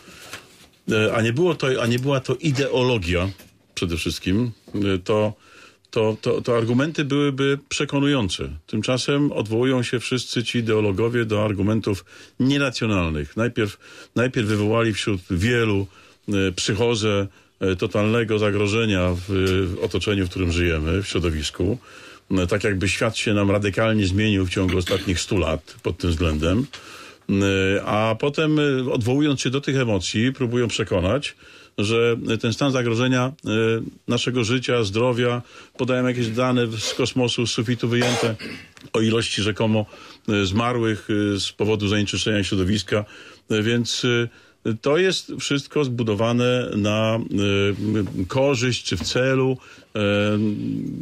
E, a nie, było to, a nie była to ideologia przede wszystkim, e, to, to, to, to argumenty byłyby przekonujące. Tymczasem odwołują się wszyscy ci ideologowie do argumentów nieracjonalnych. Najpierw, najpierw wywołali wśród wielu e, psychozę e, totalnego zagrożenia w, w otoczeniu, w którym żyjemy, w środowisku. E, Tak jakby świat się nam radykalnie zmienił w ciągu ostatnich stu lat pod tym względem. Y, A potem, y, odwołując się do tych emocji, próbują przekonać, że ten stan zagrożenia y, naszego życia, zdrowia, podają jakieś dane z kosmosu, z sufitu wyjęte o ilości rzekomo y, zmarłych y, z powodu zanieczyszczenia środowiska, więc to jest wszystko zbudowane na y, korzyść czy w celu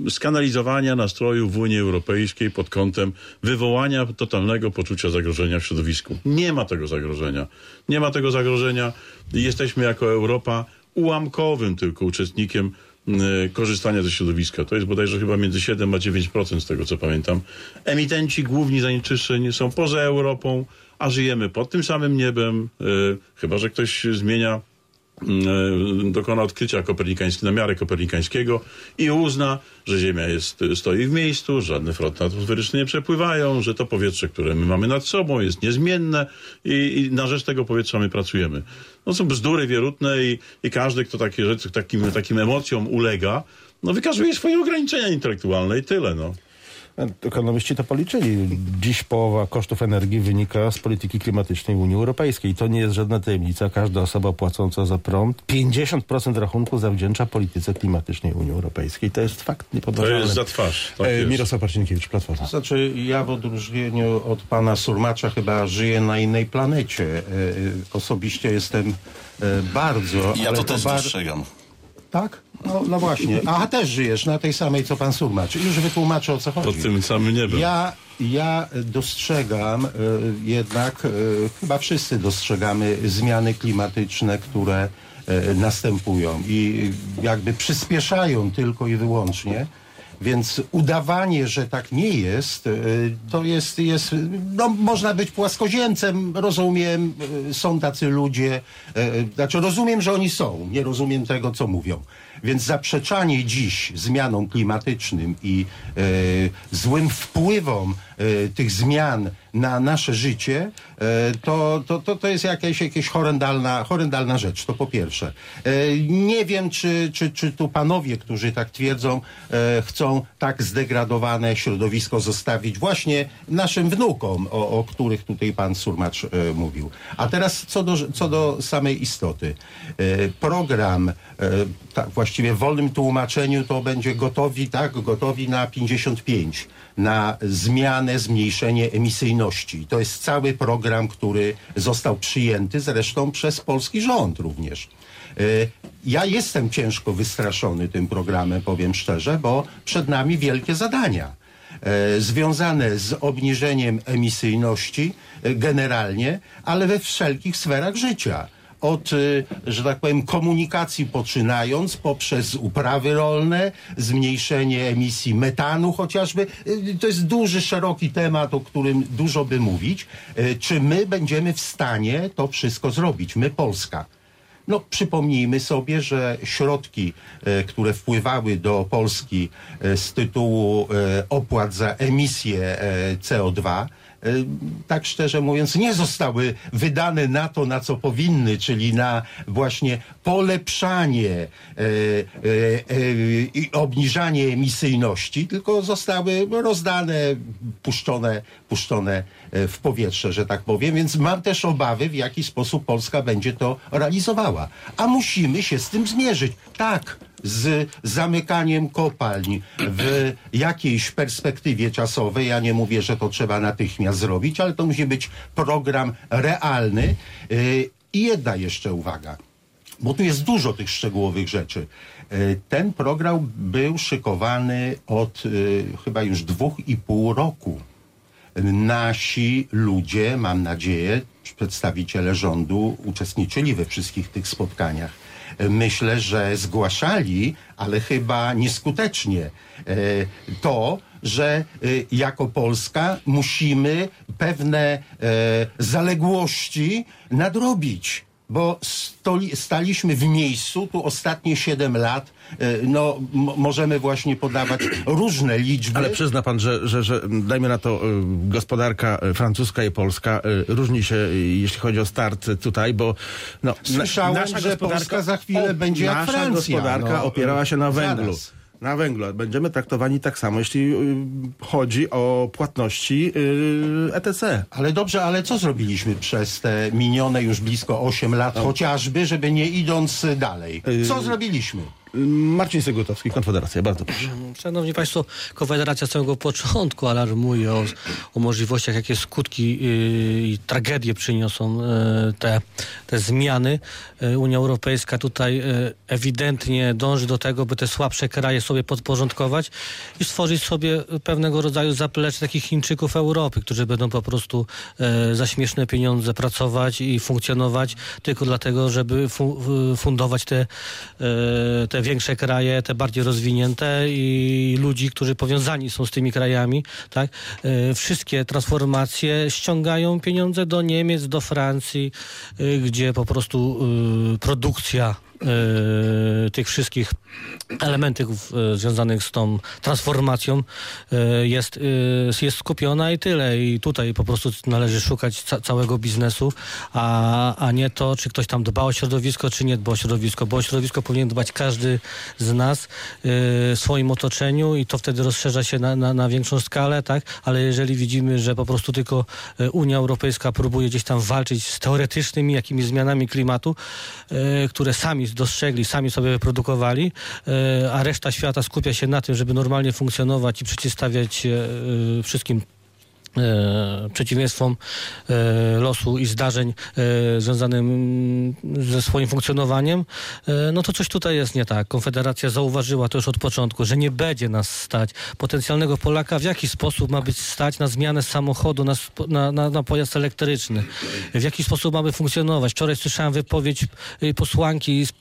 y, skanalizowania nastrojów w Unii Europejskiej pod kątem wywołania totalnego poczucia zagrożenia w środowisku. Nie ma tego zagrożenia. Nie ma tego zagrożenia. Jesteśmy jako Europa ułamkowym tylko uczestnikiem y, korzystania ze środowiska. To jest bodajże chyba między 7 a 9% z tego, co pamiętam. Emitenci główni zanieczyszczeń są poza Europą, a żyjemy pod tym samym niebem, y, chyba że ktoś zmienia y, dokona odkrycia kopernikańskiego, na miarę kopernikańskiego i uzna, że Ziemia jest, stoi w miejscu, żadne fronty atmosferyczne nie przepływają, że to powietrze, które my mamy nad sobą jest niezmienne i, i na rzecz tego powietrza my pracujemy. No są bzdury wierutne i, i każdy, kto takie rzeczy, takim, takim emocjom ulega, no wykazuje swoje ograniczenia intelektualne i tyle, no. Ekonomiści to policzyli. Dziś połowa kosztów energii wynika z polityki klimatycznej Unii Europejskiej. To nie jest żadna tajemnica. Każda osoba płacąca za prąd 50% rachunku zawdzięcza polityce klimatycznej Unii Europejskiej. To jest fakt To niepodważalny. jest za twarz. Tak E, jest. Mirosław Marcinkiewicz, Platforma. Znaczy, ja w odróżnieniu od pana Surmacza chyba żyję na innej planecie. E, e, Osobiście jestem e, bardzo... Ja ale to też bar- dostrzegam. Tak? No, no właśnie. Aha, też żyjesz na tej samej, co pan Surmacz. Już wytłumaczę, o co chodzi. Pod tym samym niebem. Ja, ja dostrzegam e, jednak, e, chyba wszyscy dostrzegamy zmiany klimatyczne, które e, następują i jakby przyspieszają tylko i wyłącznie. Więc udawanie, że tak nie jest, e, to jest, jest no można być płaskoziemcem, rozumiem, e, są tacy ludzie, e, znaczy rozumiem, że oni są, nie rozumiem tego, co mówią. Więc zaprzeczanie dziś zmianom klimatycznym i złym wpływom tych zmian na nasze życie, e, to, to, to, to jest jakaś, jakaś horrendalna, horrendalna rzecz, to po pierwsze. E, nie wiem, czy, czy, czy tu panowie, którzy tak twierdzą, e, chcą tak zdegradowane środowisko zostawić właśnie naszym wnukom, o, o których tutaj pan Surmacz e, mówił. A teraz co do, co do samej istoty. E, program, e, tak właściwie w wolnym tłumaczeniu to będzie gotowi, tak, gotowi na 55 na zmianę, zmniejszenie emisyjności. To jest cały program, który został przyjęty zresztą przez polski rząd również. E, Ja jestem ciężko wystraszony tym programem, powiem szczerze, bo przed nami wielkie zadania e, związane z obniżeniem emisyjności e, generalnie, ale we wszelkich sferach życia. Od, że tak powiem, komunikacji poczynając, poprzez uprawy rolne, zmniejszenie emisji metanu chociażby. E, To jest duży, szeroki temat, o którym dużo by mówić. E, Czy my będziemy w stanie to wszystko zrobić? My, Polska. No, przypomnijmy sobie, że środki, e, które wpływały do Polski z tytułu opłat za emisję e, CO2, y, tak szczerze mówiąc, nie zostały wydane na to, na co powinny, czyli na właśnie polepszanie y, y, y, i obniżanie emisyjności, tylko zostały rozdane, puszczone, puszczone y, w powietrze, że tak powiem. Więc mam też obawy, w jaki sposób Polska będzie to realizowała. A musimy się z tym zmierzyć. Tak, z zamykaniem kopalń w jakiejś perspektywie czasowej. Ja nie mówię, że to trzeba natychmiast zrobić, ale to musi być program realny. Yy, I jedna jeszcze uwaga, bo tu jest dużo tych szczegółowych rzeczy. Yy, Ten program był szykowany od yy, chyba już dwóch i pół roku nasi ludzie, mam nadzieję, przedstawiciele rządu uczestniczyli we wszystkich tych spotkaniach. Myślę, że zgłaszali, ale chyba nieskutecznie, e, to, że e, jako Polska musimy pewne e, zaległości nadrobić bo stoli, staliśmy w miejscu tu ostatnie 7 lat. e, No, m- możemy właśnie podawać różne liczby. Ale przyzna pan, że, że, że dajmy na to, y, gospodarka y, francuska i polska różni się, jeśli chodzi o start tutaj, bo no, Słyszałem, że Polska za chwilę będzie jak nasza Francja, gospodarka no, opierała się na zaraz. Na węglu. Będziemy traktowani tak samo, jeśli y, chodzi o płatności y, ETC. Ale dobrze, ale co zrobiliśmy przez te minione już blisko 8 lat, chociażby, żeby nie idąc dalej? Co zrobiliśmy? Y, Marcin Segutowski, Konfederacja, bardzo proszę. Szanowni Państwo, Konfederacja z samego początku alarmuje o, o możliwościach, jakie skutki yy, i tragedie przyniosą yy, te, te zmiany. Yy, Unia Europejska tutaj ewidentnie dąży do tego, by te słabsze kraje sobie podporządkować i stworzyć sobie pewnego rodzaju zaplecze takich Chińczyków Europy, którzy będą po prostu za śmieszne pieniądze pracować i funkcjonować tylko dlatego, żeby fu, fundować te, te większe kraje, te bardziej rozwinięte i ludzi, którzy powiązani są z tymi krajami, tak? E, Wszystkie transformacje ściągają pieniądze do Niemiec, do Francji, e, gdzie po prostu e, produkcja tych wszystkich elementów e, związanych z tą transformacją e, jest, e, jest skupiona i tyle. I tutaj po prostu należy szukać ca całego biznesu, a, a nie to, czy ktoś tam dba o środowisko, czy nie dba o środowisko, bo o środowisko powinien dbać każdy z nas e, w swoim otoczeniu i to wtedy rozszerza się na, na, na większą skalę, tak? Ale jeżeli widzimy, że po prostu tylko e, Unia Europejska próbuje gdzieś tam walczyć z teoretycznymi jakimiś zmianami klimatu, e, które sami dostrzegli, sami sobie wyprodukowali, e, a reszta świata skupia się na tym, żeby normalnie funkcjonować i przeciwstawiać e, wszystkim przeciwieństwom e, losu i zdarzeń e, związanym ze swoim funkcjonowaniem, e, no to coś tutaj jest nie tak. Konfederacja zauważyła to już od początku, że nie będzie nas stać. Potencjalnego Polaka w jaki sposób ma być stać na zmianę samochodu, na, na, na, pojazd elektryczny? W jaki sposób mamy funkcjonować? Wczoraj słyszałem wypowiedź y, posłanki z, y,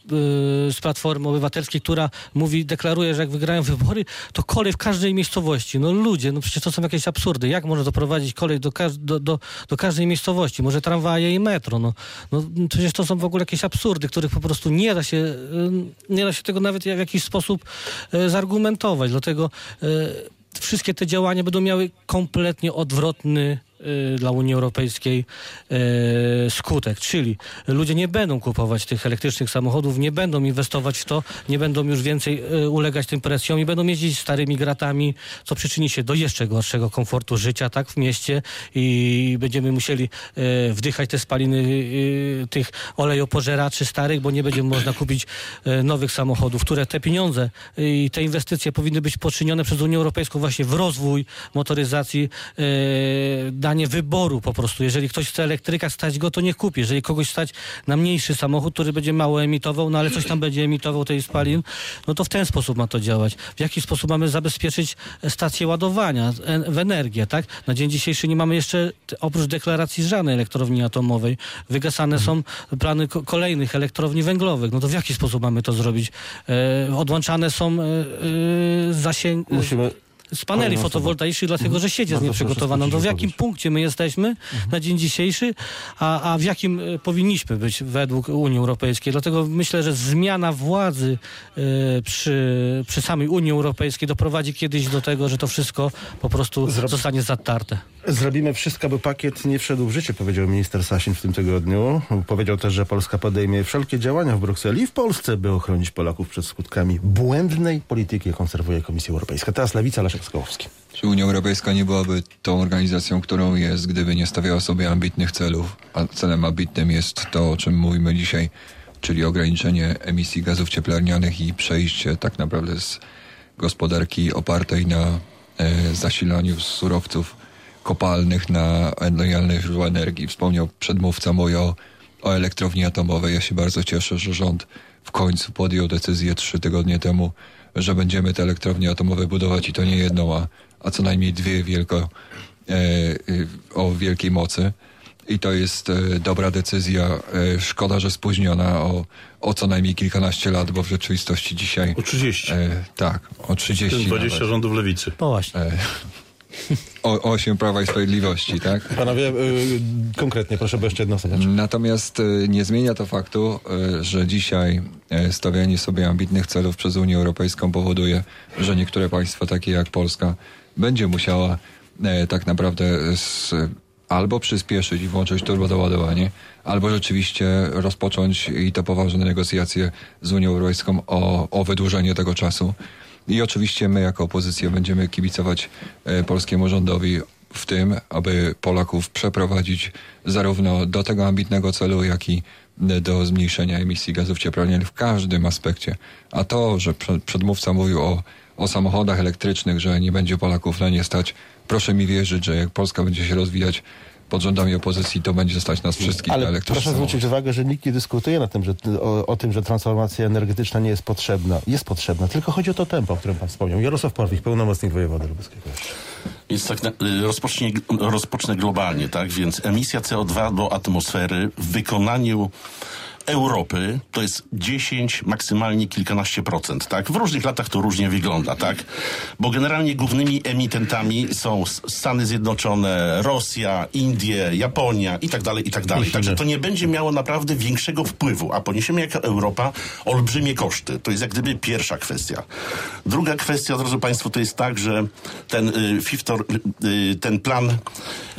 z Platformy Obywatelskiej, która mówi, deklaruje, że jak wygrają wybory, to kolej w każdej miejscowości. No ludzie, no przecież to są jakieś absurdy. Jak można doprowadzić kolej do, każ- do, do, do każdej miejscowości? Może tramwaje i metro. No, no przecież to są w ogóle jakieś absurdy, których po prostu nie da się, y, nie da się tego nawet w jakiś sposób y, zargumentować. Dlatego y, wszystkie te działania będą miały kompletnie odwrotny dla Unii Europejskiej y, skutek, czyli ludzie nie będą kupować tych elektrycznych samochodów, nie będą inwestować w to, nie będą już więcej y, ulegać tym presjom i będą jeździć starymi gratami, co przyczyni się do jeszcze gorszego komfortu życia tak w mieście. I będziemy musieli y, wdychać te spaliny y, tych olejopożeraczy starych, bo nie będzie można kupić y, nowych samochodów, które te pieniądze i te inwestycje powinny być poczynione przez Unię Europejską właśnie w rozwój motoryzacji, danie wyboru po prostu. Jeżeli ktoś chce elektryka, stać go, to nie kupi. Jeżeli kogoś stać na mniejszy samochód, który będzie mało emitował, no ale coś tam będzie emitował tej spalin, no to w ten sposób ma to działać. W jaki sposób mamy zabezpieczyć stacje ładowania w energię, tak? Na dzień dzisiejszy nie mamy jeszcze, oprócz deklaracji żadnej elektrowni atomowej. Wygasane są plany ko- kolejnych elektrowni węglowych. No to w jaki sposób mamy to zrobić? E, odłączane są e, e, zasięg... Musimy z paneli fotowoltaicznych, dlatego że sieć jest nieprzygotowana. No to w jakim punkcie my jesteśmy na dzień dzisiejszy, a, a w jakim e, powinniśmy być według Unii Europejskiej. Dlatego myślę, że zmiana władzy e, przy, przy samej Unii Europejskiej doprowadzi kiedyś do tego, że to wszystko po prostu zostanie zatarte. Zrobimy wszystko, by pakiet nie wszedł w życie, powiedział minister Sasin w tym tygodniu. Powiedział też, że Polska podejmie wszelkie działania w Brukseli i w Polsce, by ochronić Polaków przed skutkami błędnej polityki, jaką serwuje Komisja Europejska. Teraz Lewica, Leszek Skołowski. Czy Unia Europejska nie byłaby tą organizacją, którą jest, gdyby nie stawiała sobie ambitnych celów? A celem ambitnym jest to, o czym mówimy dzisiaj, czyli ograniczenie emisji gazów cieplarnianych i przejście tak naprawdę z gospodarki opartej na e, zasilaniu surowców kopalnych na odnawialne źródła energii. Wspomniał przedmówca mój o, o elektrowni atomowej. Ja się bardzo cieszę, że rząd w końcu podjął decyzję trzy tygodnie temu, że będziemy te elektrownie atomowe budować i to nie jedną, a, a co najmniej dwie wielko, e, e, o wielkiej mocy. I to jest e, dobra decyzja. E, szkoda, że spóźniona o, o co najmniej kilkanaście lat, bo w rzeczywistości dzisiaj. O 30. E, tak, o 30. 20 nawet. rządów lewicy. No właśnie. O, osiem Prawa i Sprawiedliwości, tak? Panowie, y, konkretnie, proszę, bo jeszcze jedna osoba. Natomiast e, nie zmienia to faktu, e, że dzisiaj e, stawianie sobie ambitnych celów przez Unię Europejską powoduje, że niektóre państwa, takie jak Polska, będzie musiała e, tak naprawdę z, albo przyspieszyć i włączyć turbodoładowanie, albo rzeczywiście rozpocząć i to poważne negocjacje z Unią Europejską o, o wydłużenie tego czasu. I oczywiście my jako opozycja będziemy kibicować e, polskiemu rządowi w tym, aby Polaków przeprowadzić zarówno do tego ambitnego celu, jak i e, do zmniejszenia emisji gazów cieplarnianych w każdym aspekcie. A to, że prze- przedmówca mówił o, o samochodach elektrycznych, że nie będzie Polaków na nie stać, proszę mi wierzyć, że jak Polska będzie się rozwijać pod rządami opozycji, to będzie stać nas wszystkich na Ale elektryczne proszę samochody. zwrócić uwagę, że nikt nie dyskutuje na tym, że, o, o tym, że transformacja energetyczna nie jest potrzebna. Jest potrzebna, tylko chodzi o to tempo, o którym pan wspomniał. Jarosław Porwich, pełnomocnik wojewody lubuskiego. Więc tak na, rozpocznie, rozpocznę globalnie, tak? Więc emisja CO2 do atmosfery w wykonaniu Europy to jest 10, maksymalnie kilkanaście procent, tak? W różnych latach to różnie wygląda, tak? Bo generalnie głównymi emitentami są Stany Zjednoczone, Rosja, Indie, Japonia i tak dalej, i tak dalej. Także to nie będzie miało naprawdę większego wpływu, a poniesiemy jako Europa olbrzymie koszty. To jest jak gdyby pierwsza kwestia. Druga kwestia, drodzy Państwo, to jest tak, że ten y, FIFTOR, y, ten plan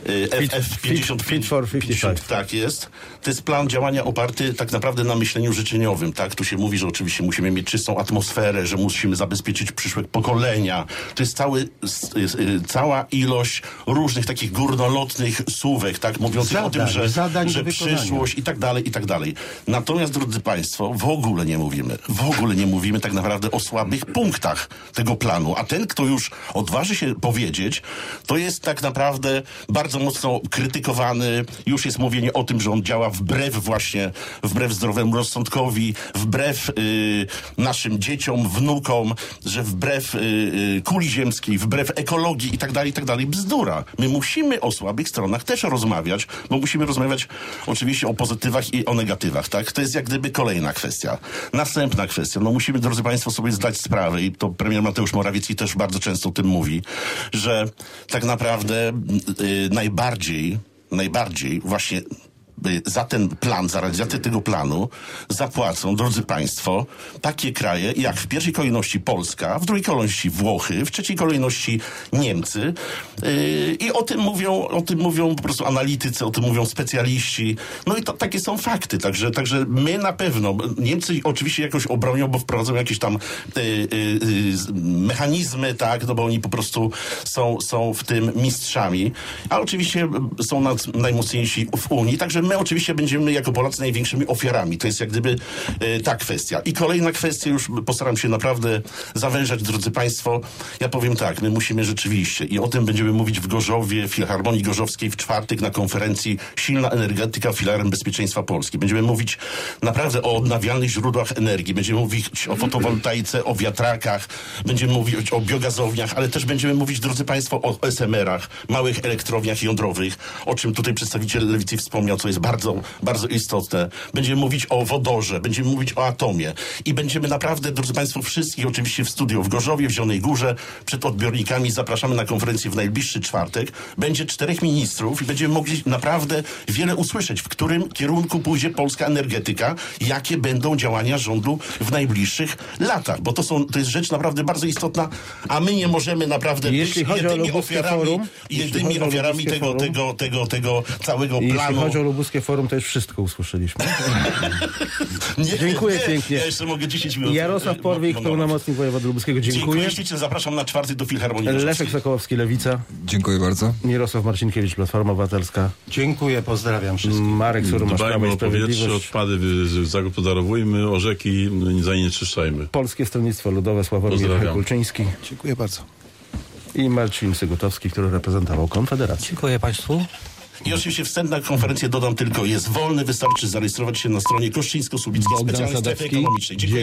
y, FF55, Fit for 55. tak jest. To jest plan działania oparty tak naprawdę na myśleniu życzeniowym, tak? Tu się mówi, że oczywiście musimy mieć czystą atmosferę, że musimy zabezpieczyć przyszłe pokolenia. To jest cały, y, cała ilość różnych takich górnolotnych słówek, tak? Mówiących o tym, Zadań, że, zadań że przyszłość i tak dalej, i tak dalej. Natomiast, drodzy Państwo, w ogóle nie mówimy, w ogóle nie mówimy tak naprawdę o słabych punktach tego planu. A ten, kto już odważy się powiedzieć, to jest tak naprawdę bardzo mocno krytykowany. Już jest mówienie o tym, że on działa wbrew właśnie, wbrew zdrowemu rozsądkowi, wbrew y, naszym dzieciom, wnukom, że wbrew y, y, kuli ziemskiej, wbrew ekologii i tak dalej, i tak dalej. Bzdura. My musimy o słabych stronach też rozmawiać, bo musimy rozmawiać oczywiście o pozytywach i o negatywach, tak? To jest jak gdyby kolejna kwestia. Następna kwestia. No musimy, drodzy Państwo, sobie zdać sprawę i to premier Mateusz Morawiecki też bardzo często o tym mówi, że tak naprawdę y, najbardziej, najbardziej właśnie za ten plan, za realizację tego planu zapłacą, drodzy Państwo, takie kraje jak w pierwszej kolejności Polska, w drugiej kolejności Włochy, w trzeciej kolejności Niemcy. Yy, I o tym mówią, o tym mówią po prostu analitycy, o tym mówią specjaliści. No i to takie są fakty. Także, także my na pewno, Niemcy oczywiście jakoś obronią, bo wprowadzą jakieś tam z- mechanizmy, tak, no bo oni po prostu są, są w tym mistrzami. A oczywiście są nad, najmocniejsi w Unii. Także my oczywiście będziemy jako Polacy największymi ofiarami. To jest jak gdyby e, ta kwestia. I kolejna kwestia, już postaram się naprawdę zawężać, drodzy Państwo. Ja powiem tak, my musimy rzeczywiście, i o tym będziemy mówić w Gorzowie, w Filharmonii Gorzowskiej w czwartek na konferencji Silna energetyka filarem bezpieczeństwa Polski. Będziemy mówić naprawdę o odnawialnych źródłach energii. Będziemy mówić o fotowoltaice, o wiatrakach, będziemy mówić o biogazowniach, ale też będziemy mówić, drodzy Państwo, o SMR-ach, małych elektrowniach jądrowych, o czym tutaj przedstawiciel Lewicy wspomniał, co jest jest bardzo, bardzo istotne. Będziemy mówić o wodorze, będziemy mówić o atomie i będziemy naprawdę, drodzy Państwo, wszystkich oczywiście w studio w Gorzowie, w Zielonej Górze, przed odbiornikami zapraszamy na konferencję w najbliższy czwartek. Będzie czterech ministrów i będziemy mogli naprawdę wiele usłyszeć, w którym kierunku pójdzie polska energetyka, jakie będą działania rządu w najbliższych latach, bo to, są, to jest rzecz naprawdę bardzo istotna, a my nie możemy naprawdę Jeśli być chodzi o jedymi Lubuskie ofiarami, Forum, o ofiarami tego, Forum, tego, tego, tego całego planu. Lubuskie Forum, to już wszystko usłyszeliśmy. (laughs) Nie, Dziękuję nie, pięknie. Ja jeszcze mogę 10 minut. Jarosław Porwik, monolog. pełnomocnik wojewody lubuskiego, Dziękuję dziękuję. ślicznie, zapraszam na czwarty do Filharmonii Leszek. Sokołowski, Lewica. Dziękuję bardzo. Mirosław Marcinkiewicz, Platforma Obywatelska. Dziękuję, pozdrawiam wszystkich. Marek Surmasz, Prawo i powietrze, Sprawiedliwość. odpady zagospodarowujmy, o rzeki zanieczyszczajmy. Polskie Stronnictwo Ludowe, Sławomir. Kulczyński Dziękuję bardzo. i Marcin Sygutowski, który reprezentował Konfederację. Dziękuję Państwu. I oczywiście wstęp na konferencję dodam tylko, jest wolny, wystarczy zarejestrować się na stronie Koszczyńsko-Słubickiej Bogdan Specjalnej Strefy. Ekonomicznej. Dziękuję.